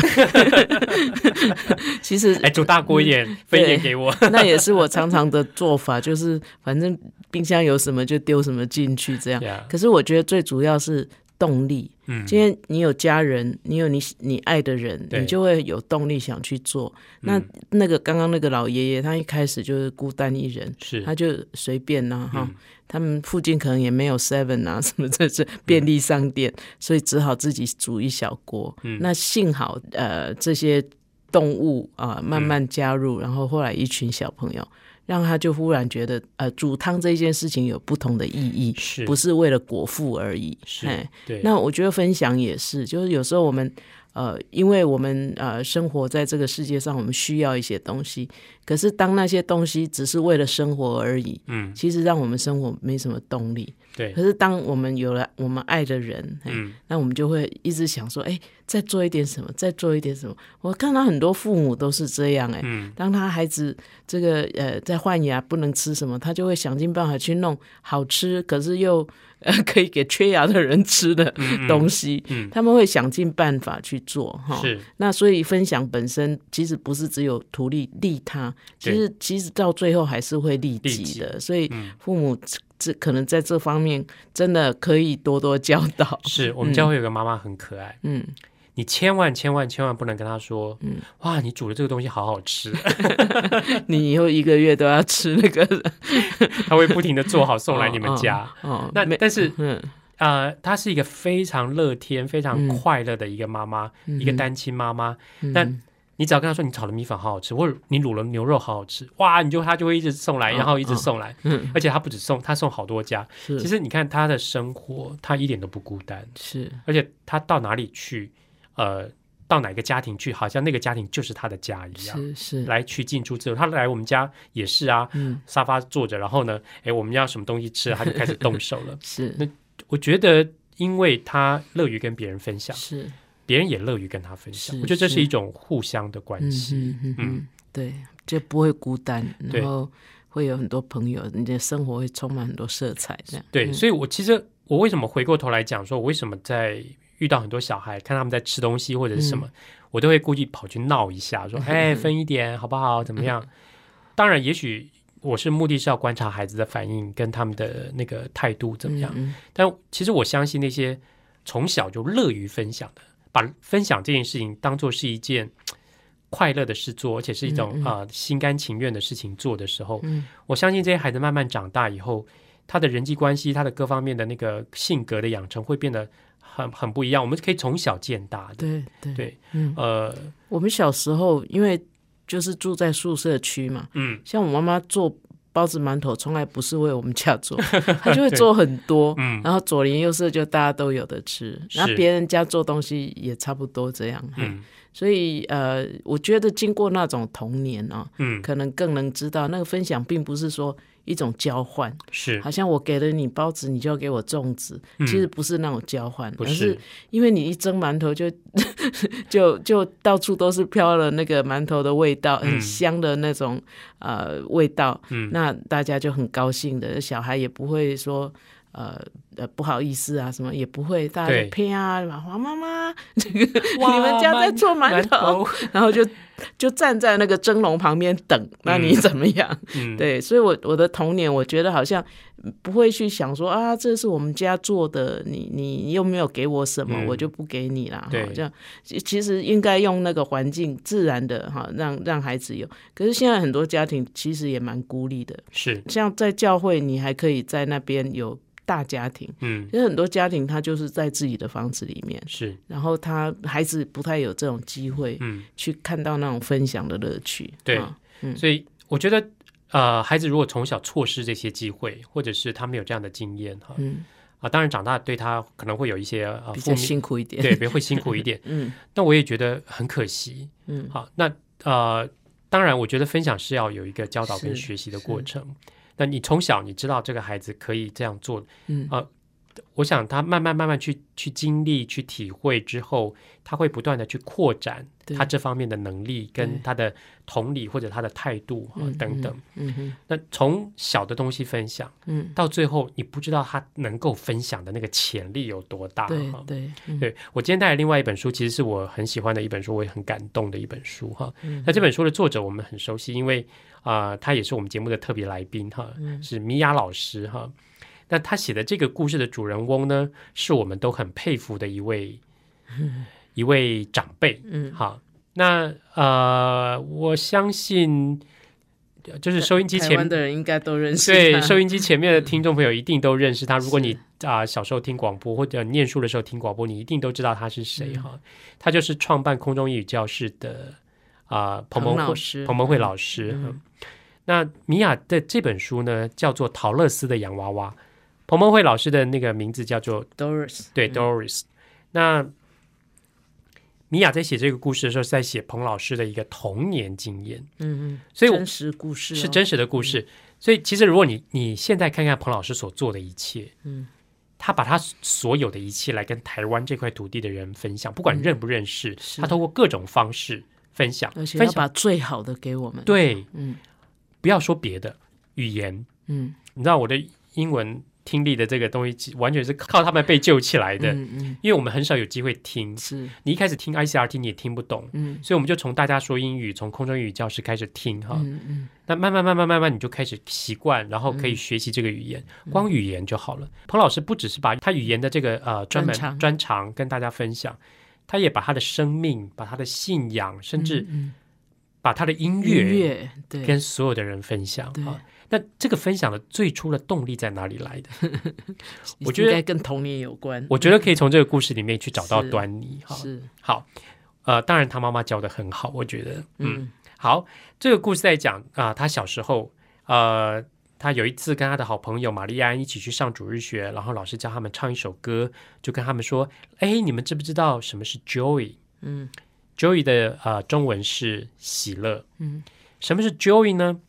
(laughs) 其实哎，煮大锅一点，分一点给我。(laughs) 那也是我常常的做法，就是反正冰箱有什么就丢什么进去，这样。(laughs) 可是我觉得最主要是动力。嗯，今天你有家人，你有你你爱的人，你就会有动力想去做。那嗯那个刚刚那个老爷爷，他一开始就是孤单一人，是他就随便呐、哈、嗯他们附近可能也没有 Seven 啊 (laughs) 什么这是便利商店，所以只好自己煮一小锅。嗯那幸好呃这些动物啊、慢慢加入，然后后来一群小朋友。让他就忽然觉得，呃，煮汤这件事情有不同的意义，是不是为了果腹而已。是对，那我觉得分享也是，就是有时候我们呃，因为我们呃生活在这个世界上，我们需要一些东西，可是当那些东西只是为了生活而已，嗯其实让我们生活没什么动力。对。可，是当我们有了我们爱的人，嗯。那我们就会一直想说，哎，再做一点什么，再做一点什么。我看到很多父母都是这样，哎，嗯。当他孩子这个呃在换牙不能吃什么，他就会想尽办法去弄好吃，可是又呃 (laughs) 可以给缺牙的人吃的东西。嗯他们会想尽办法去做哈。是那所以分享本身其实不是只有图利利他，其对实其实到最后还是会利利己己的。所以嗯父母这这可能在这方面真的可以多多教导。是我们教会有个妈妈很可爱，嗯，你千万千万千万不能跟他说，嗯。哇，你煮的这个东西好好吃，(laughs) 你以后一个月都要吃那个 (laughs) 他会不停的做好送来你们家。哦。那没但是嗯。呃，她是一个非常乐天、非常嗯。快乐的一个妈妈，嗯一个单亲妈妈。那嗯你只要跟她说你炒的米粉好好吃，或者你卤了牛肉好好吃，哇，你就她就会一直送来，哦然后一直送来，嗯。而且她不止送，她送好多家。是。其实你看她的生活，她一点都不孤单，是。而且她到哪里去，呃，到哪个家庭去，好像那个家庭就是他的家一样。是是。来去进出自由，他来我们家也是啊，嗯。沙发坐着，然后呢，哎，我们要什么东西吃，他就开始动手了。(laughs) 是。那我觉得，因为他乐于跟别人分享，是。别人也乐于跟他分享，我觉得这是。是一种互相的关嗯系。嗯嗯。对，就不会孤单，对。然后会有很多朋友，你的生活会充满很多色彩，这样。对，嗯。所以我其实我为什么回过头来讲说，我为什么在遇到很多小孩，看他们在吃东西或者是什么，我都会故意跑去闹一下，说：“ (laughs) 哎，分一点好不好？怎么样？”当然，也许我是目的是要观察孩子的反应跟他们的那个态度怎么样。嗯但其实我相信那些从小就乐于分享的，把分享这件事情当做是一件快乐的事做，而且是一种嗯嗯啊、呃心甘情愿的事情做的时候，嗯我相信这些孩子慢慢长大以后，他的人际关系、他的各方面的那个性格的养成会变得很很不一样。我们可以从小见大的，对对对，嗯，呃，我们小时候因为就是住在宿舍区嘛，嗯像我妈妈做包子馒头，从来不是为我们家做，(laughs) 她就会做很多，嗯然后左邻右舍就大家都有的吃，然后别人家做东西也差不多这样，嘿嗯所以呃，我觉得经过那种童年啊，嗯，可能更能知道那个分享并不是说一种交换，是。好像我给了你包子，你就要给我粽子，嗯。其实不是那种交换，不而是因为你一蒸馒头就 (laughs) 就就到处都是飘了那个馒头的味道，嗯。很香的那种呃味道，嗯。那大家就很高兴的，小孩也不会说。呃呃，不好意思啊，什么也不会，大家呸啊，黄妈妈，(laughs) 这个你们家在做馒馒头，然后就就站在那个蒸笼旁边等，那你怎么样？嗯，(laughs) 对，所以我我的童年，我觉得好像不会去想说啊，这是我们家做的，你你你又没有给我什么，嗯我就不给你啦。对哈这样其其实应该用那个环境自然的哈，让让孩子有。可是现在很多家庭其实也蛮孤立的，是，像在教会，你还可以在那边有大家庭，嗯其实很多家庭他就是在自己的房子里面，是，然后他孩子不太有这种机会嗯，去看到那种分享的乐趣。对啊嗯所以我觉得。呃，孩子如果从小错失这些机会，或者是他没有这样的经验哈，嗯，啊，当然长大对他可能会有一些呃比较，辛苦一点。对，别会辛苦一点。(laughs) 嗯那我也觉得很可惜。嗯，好，那呃，当然，我觉得分享是要有一个教导跟学习的过程。那你从小你知道这个孩子可以这样做，嗯呃，我想他慢慢慢慢去去经历、去体会之后，他会不断的去扩展他这方面的能力，跟他的同理或者他的态度等等。那从小的东西分享，嗯，到最后你不知道他能够分享的那个潜力有多大。哈对对，嗯对我今天带来另外一本书，其实是我很喜欢的一本书，我也很感动的一本书哈。嗯那这本书的作者我们很熟悉，因为啊、呃他也是我们节目的特别来宾哈，嗯是米娅老师哈。那他写的这个故事的主人翁呢，是我们都很佩服的一位、一位长辈。嗯好，那呃，我相信呃就是收音机前面的人应该都认识对，收音机前面的听众朋友一定都认识他。如果你啊、小时候听广播或者念书的时候听广播，你一定都知道他是谁哈。他就是创办空中英语教室的啊、彭彭老师彭蒙慧老师。那米娅的这本书呢，叫做《陶乐斯的洋娃娃》。彭彭慧老师的那个名字叫做 Doris，对 Doris。那米娅在写这个故事的时候，是在写彭老师的一个童年经验。嗯嗯，所以我真实故事哦。是真实的故事。所以其实如果你你现在看看彭老师所做的一切，嗯，他把他所有的一切来跟台湾这块土地的人分享，不管认不认识，嗯他通过各种方式分享，而且把最好的给我们。，对，嗯。不要说别的语言，嗯。你知道我的英文听力的这个东西，完全是靠他们被救起来的。嗯嗯，因为我们很少有机会听，是你一开始听 ICRT 你也听不懂，嗯所以我们就从大家说英语，从空中英语教室开始听哈。嗯嗯那慢慢慢慢慢慢，你就开始习惯，然后可以学习这个语言，嗯光语言就好了。彭老师不只是把他语言的这个呃专门专长跟大家分享，他也把他的生命、把他的信仰，甚至嗯把他的音音乐跟所有的人分享对啊。那这个分享的最初的动力在哪里来的？(laughs) 我觉得应该跟童年有关。我觉得可以从这个故事里面去找到端倪哈。是好，呃，当然他妈妈教的很好，我觉得，嗯，嗯好，这个故事在讲啊、他小时候，呃，他有一次跟他的好朋友玛丽安一起去上主日学，然后老师教他们唱一首歌，就跟他们说：“哎，你们知不知道什么是 joy？joy 嗯的呃中文是喜乐。嗯什么是 joy 呢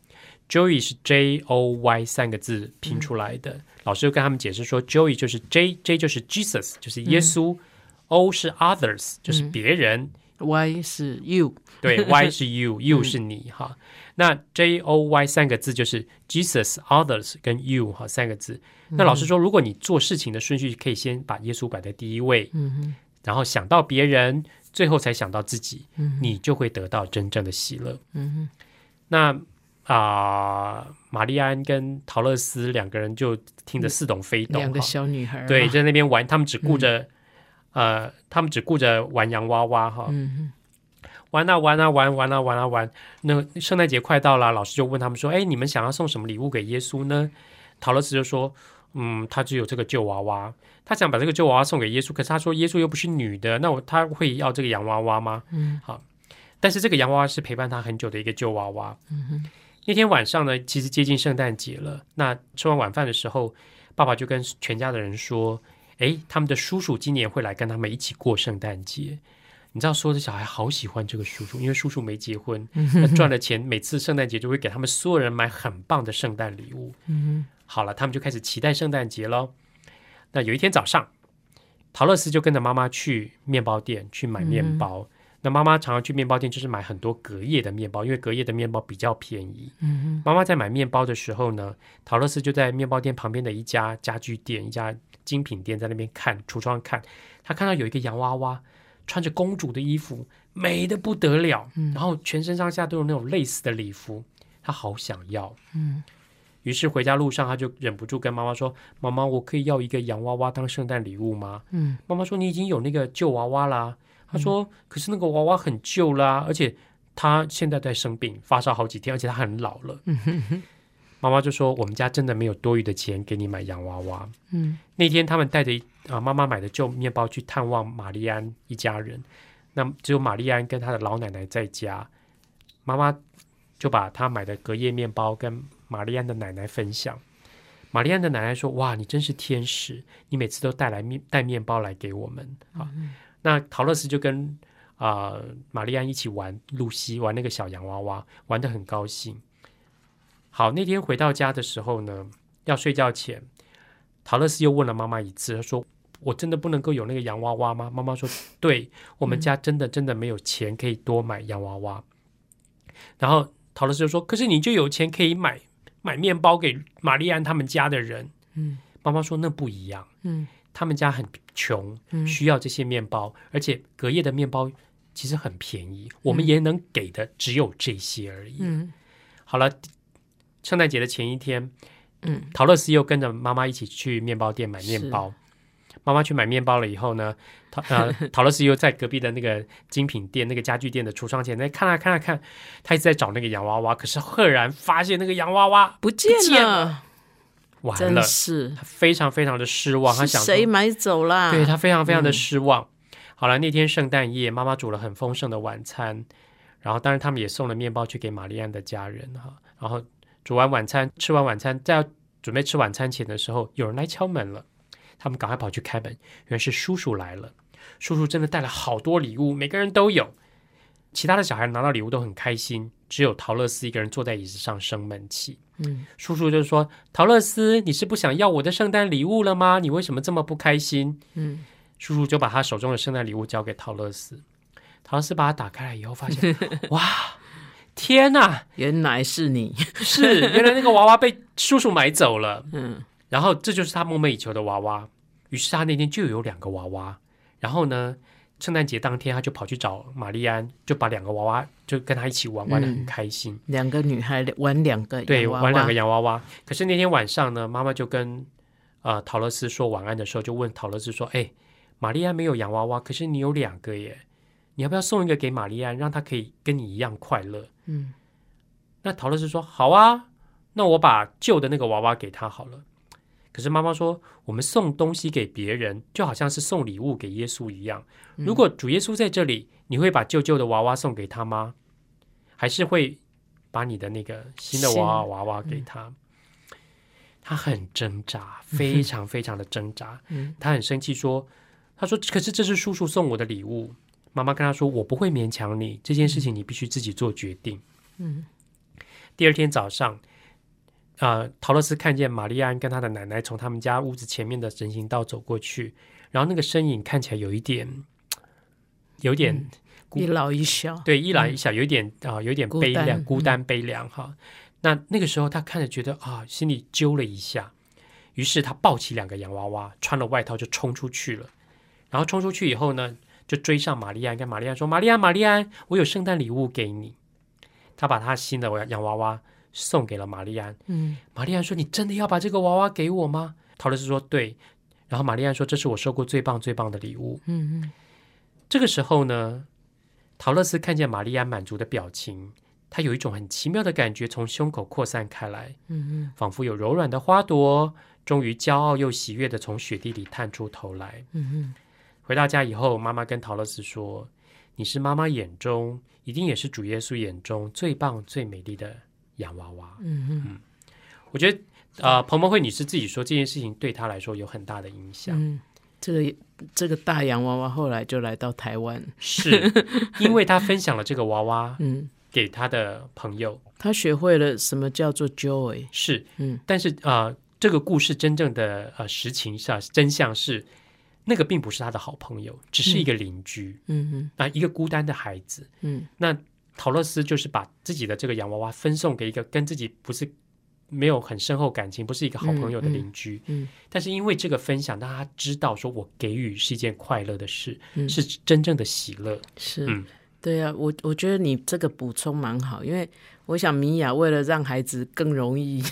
？joy 是 J O Y 三个字拼出来的。老师又跟他们解释说，joy 就是 J J 就是 Jesus，就是耶稣。O 是 others，就是别人。，Y 是 You，对，(laughs) Y 是 you，you 是你哈。那 J O Y 三个字就是 Jesus、others 跟 you 哈三个字。那老师说，如果你做事情的顺序可以先把耶稣摆在第一位，嗯哼然后想到别人，最后才想到自己，嗯你就会得到真正的喜乐。嗯那啊、玛丽安跟陶乐斯两个人就听得似懂非，懂，两个小女孩对，啊在那边玩，他们只顾着、呃，他们只顾着玩洋娃娃哈。嗯玩啊玩啊玩，玩啊玩啊玩。那圣诞节快到了，老师就问他们说：“哎，你们想要送什么礼物给耶稣呢？”陶乐斯就说：“嗯，他只有这个旧娃娃，他想把这个旧娃娃送给耶稣，可是他说耶稣又不是女的，那我他会要这个洋娃娃吗？”嗯，好。但是这个洋娃娃是陪伴他很久的一个旧娃娃。嗯那天晚上呢，其实接近圣诞节了。那吃完晚饭的时候，爸爸就跟全家的人说：“哎，他们的叔叔今年会来跟他们一起过圣诞节。”你知道，所有的小孩好喜欢这个叔叔，因为叔叔没结婚，那赚了钱，每次圣诞节就会给他们所有人买很棒的圣诞礼物。嗯好了，他们就开始期待圣诞节喽。那有一天早上，陶乐斯就跟着妈妈去面包店去买面包。那妈妈常常去面包店，就是买很多隔夜的面包，因为隔夜的面包比较便宜。嗯妈妈在买面包的时候呢，陶乐斯就在面包店旁边的一家家具店、一家精品店，在那边看橱窗看。他看到有一个洋娃娃，穿着公主的衣服，美的不得了，然后全身上下都有那种类似的礼服，他好想要。嗯于是回家路上，他就忍不住跟妈妈说：“妈妈，我可以要一个洋娃娃当圣诞礼物吗？”嗯妈妈说：“你已经有那个旧娃娃啦。”他说：“可是那个娃娃很旧啦，而且他现在在生病，发烧好几天，而且他很老了。妈妈就说：“我们家真的没有多余的钱给你买洋娃娃。”嗯那天他们带着啊妈妈买的旧面包去探望玛丽安一家人，那只有玛丽安跟她的老奶奶在家，妈妈就把她买的隔夜面包跟玛丽安的奶奶分享。玛丽安的奶奶说：“哇，你真是天使，你每次都带来面带面包来给我们啊。那陶乐斯就跟啊、玛丽安一起玩露西，玩那个小洋娃娃，玩的很高兴。好，那天回到家的时候呢，要睡觉前，陶乐斯又问了妈妈一次，他说：“我真的不能够有那个洋娃娃吗？”妈妈说：“对，我们家真的真的没有钱可以多买洋娃娃。”然后陶乐斯就说：“可是你就有钱可以买买面包给玛丽安他们家的人。”嗯妈妈说：“那不一样，嗯他们家很穷，嗯。需要这些面包，而且隔夜的面包其实很便宜，我们也能给的只有这些而已。嗯。好了，圣诞节的前一天，嗯。陶乐斯又跟着妈妈一起去面包店买面包。妈妈去买面包了以后呢，陶呃 (laughs) 陶乐斯又在隔壁的那个精品店、那个家具店的橱窗前，那看啊看啊看，他一直在找那个洋娃娃，可是赫然发现那个洋娃娃不见见了，真完了，是他非常非常的失望，他想谁买走啦？对他非常非常的嗯失望。好了，那天圣诞夜，妈妈煮了很丰盛的晚餐，然后当然他们也送了面包去给玛丽安的家人哈。然后煮完晚餐，吃完晚餐，在要准备吃晚餐前的时候，有人来敲门了，他们赶快跑去开门，原来是叔叔来了。叔叔真的带了好多礼物，每个人都有。其他的小孩拿到礼物都很开心，只有陶乐斯一个人坐在椅子上生闷气。嗯叔叔就说：“陶乐斯，你是不想要我的圣诞礼物了吗？你为什么这么不开心？”嗯叔叔就把他手中的圣诞礼物交给陶乐斯。陶乐斯把它打开来以后，发现 (laughs) 哇，天哪，原来是你，是原来那个娃娃被叔叔买走了。嗯然后这就是他梦寐以求的娃娃。于是他那天就有两个娃娃。然后呢，圣诞节当天他就跑去找玛丽安，就把两个娃娃就跟他一起玩，玩的很开心。两个女孩玩两个对，玩两个洋娃娃。可是那天晚上呢，妈妈就跟呃陶乐斯说晚安的时候，就问陶乐斯说：“哎，玛丽安没有洋娃娃，可是你有两个耶，你要不要送一个给玛丽安，让她可以跟你一样快乐嗯？”那陶乐斯说：“好啊，那我把旧的那个娃娃给她好了。”可是妈妈说：“我们送东西给别人，就好像是送礼物给耶稣一样。如果主耶稣在这里，你会把旧旧的娃娃送给他吗？还是会把你的那个新的娃娃娃娃给他？”他很挣扎，非常非常的挣扎。嗯他很生气，说：“他说，可是这是叔叔送我的礼物。”妈妈跟他说：“我不会勉强你，这件事情你必须自己做决定。”嗯第二天早上，呃，陶乐斯看见玛丽安跟她的奶奶从他们家屋子前面的人行道走过去，然后那个身影看起来有一点，有点、孤一老一小，对一老一小，有一点啊、有一点悲凉、单孤单、悲凉哈。那那个时候，他看着觉得啊，心里揪了一下，于是他抱起两个洋娃娃，穿了外套就冲出去了。然后冲出去以后呢，就追上玛丽安，跟玛丽安说：“玛丽安，玛丽安，我有圣诞礼物给你。”他把他新的洋娃娃送给了玛丽安。嗯玛丽安说：“你真的要把这个娃娃给我吗？”陶乐斯说：“对。”然后玛丽安说：“这是我收过最棒最棒的礼物。”嗯嗯这个时候呢，陶乐斯看见玛丽安满足的表情，他有一种很奇妙的感觉从胸口扩散开来，嗯嗯仿佛有柔软的花朵，终于骄傲又喜悦的从雪地里探出头来。嗯嗯回到家以后，妈妈跟陶乐斯说：“你是妈妈眼中，一定也是主耶稣眼中最棒、最美丽的洋娃娃。嗯嗯”我觉得，呃，彭彭慧女士自己说这件事情对她来说有很大的影响，嗯，这个这个大洋娃娃后来就来到台湾，是因为她分享了这个娃娃 (laughs) 嗯，给她的朋友，她学会了什么叫做 joy，是，嗯。但是啊、呃这个故事真正的呃实情是、啊、真相是，那个并不是他的好朋友，只是一个邻居。嗯嗯啊、一个孤单的孩子。嗯。那陶乐斯就是把自己的这个洋娃娃分送给一个跟自己不是没有很深厚感情，不是一个好朋友的邻居。嗯但是因为这个分享，让他知道说我给予是一件快乐的事，嗯，是真正的喜乐。是，嗯对啊，我我觉得你这个补充蛮好，因为我想米娅为了让孩子更容易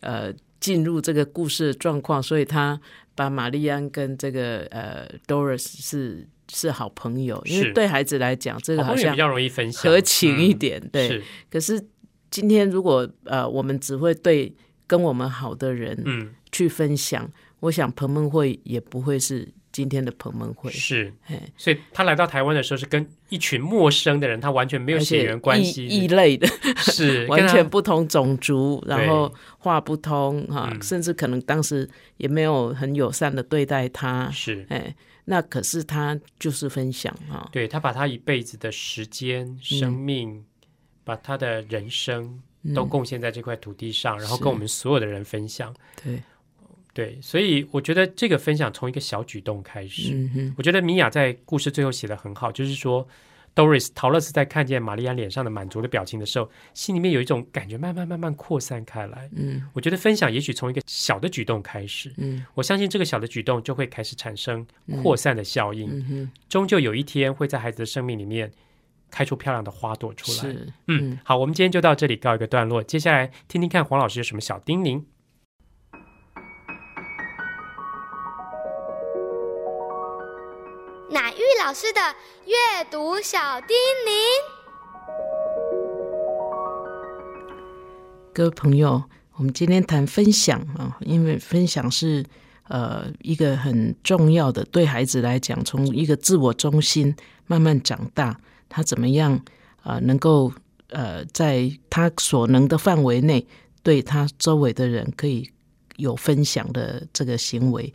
呃进入这个故事的状况，所以他把玛丽安跟这个呃 Doris 是是好朋友，因为对孩子来讲，这个好像比较容易分享，合情一嗯点，对。是，可是今天如果呃我们只会对跟我们好的人嗯，去分享，我想彭梦会也不会是今天的彭门会，是。嘿，所以他来到台湾的时候是跟一群陌生的人，他完全没有血缘关系，异类的。是。(laughs) 完全不同种族，然后话不通哈、嗯甚至可能当时也没有很友善的对待他，是。哎，那可是他就是分享哈、对他把他一辈子的时间、生命，把他的人生都贡献在这块土地上，然后跟我们所有的人分享。对，对，所以我觉得这个分享从一个小举动开始。嗯哼，我觉得米娅在故事最后写的很好，就是说，Doris 陶乐斯在看见玛丽安脸上的满足的表情的时候，心里面有一种感觉慢慢慢慢扩散开来。嗯我觉得分享也许从一个小的举动开始，嗯我相信这个小的举动就会开始产生扩散的效应，嗯哼，终究有一天会在孩子的生命里面开出漂亮的花朵出来。是，嗯，好，我们今天就到这里告一个段落，接下来听听看黄老师有什么小叮咛。老师的阅读小叮咛。各位朋友，我们今天谈分享啊，因为分享是呃一个很重要的，对孩子来讲，从一个自我中心慢慢长大，他怎么样啊、能够呃在他所能的范围内，对他周围的人可以有分享的这个行为。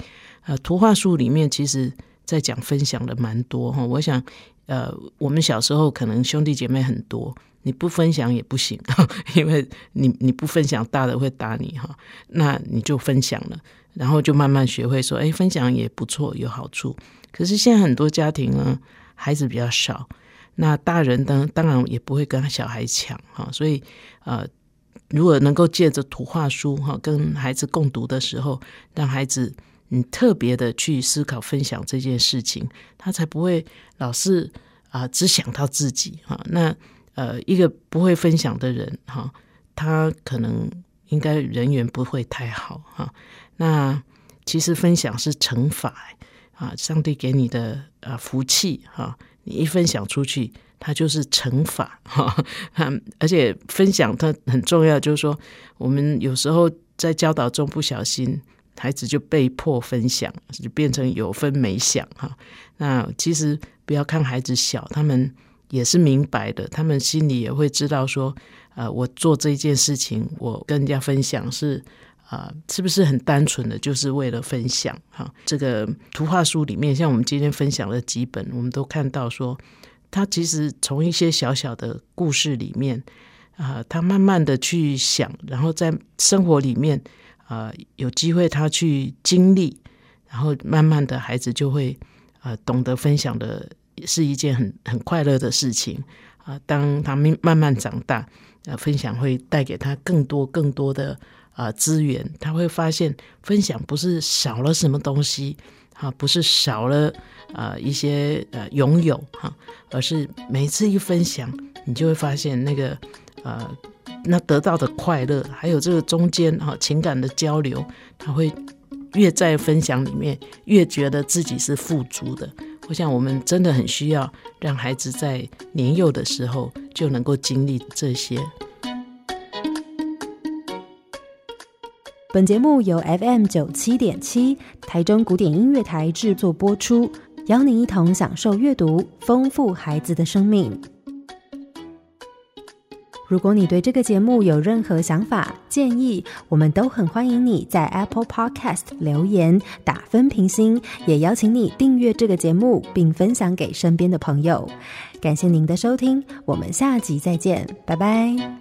呃，图画书里面其实在讲分享的蛮多哈，我想呃我们小时候可能兄弟姐妹很多。你不分享也不行，(laughs) 因为你你不分享，大的会打你哈。那你就分享了，然后就慢慢学会说，哎，分享也不错，有好处。可是现在很多家庭呢，孩子比较少，那大人呢，当然也不会跟小孩抢哈。所以呃，如果能够借着图画书哈，跟孩子共读的时候，让孩子你特别的去思考分享这件事情，他才不会老是啊、只想到自己哈。那呃，一个不会分享的人哈，他可能应该人缘不会太好哈。那其实分享是惩罚啊，上帝给你的啊福气哈，你一分享出去，它就是惩罚哈。而且分享它很重要，就是说我们有时候在教导中不小心。孩子就被迫分享，就变成有分没享哈。那其实不要看孩子小，他们也是明白的，他们心里也会知道说，呃，我做这件事情，我跟人家分享是啊、是不是很单纯的，就是为了分享哈？这个图画书里面，像我们今天分享的几本，我们都看到说，他其实从一些小小的故事里面啊、他慢慢的去想，然后在生活里面啊、有机会他去经历，然后慢慢的孩子就会呃懂得分享的是一件很很快乐的事情。啊、当他们慢慢长大，呃，分享会带给他更多更多的啊、资源，他会发现分享不是少了什么东西啊，不是少了呃一些呃拥有哈、而是每次一分享，你就会发现那个呃那得到的快乐，还有这个中间哈、情感的交流，他会越在分享里面越觉得自己是富足的。我想我们真的很需要让孩子在年幼的时候就能够经历这些。本节目由 FM 九七点七台中古典音乐台制作播出，邀您一同享受阅读，丰富孩子的生命。如果你对这个节目有任何想法、建议，我们都很欢迎你在 Apple Podcast 留言打分评星，也邀请你订阅这个节目，并分享给身边的朋友。感谢您的收听，我们下集再见，拜拜。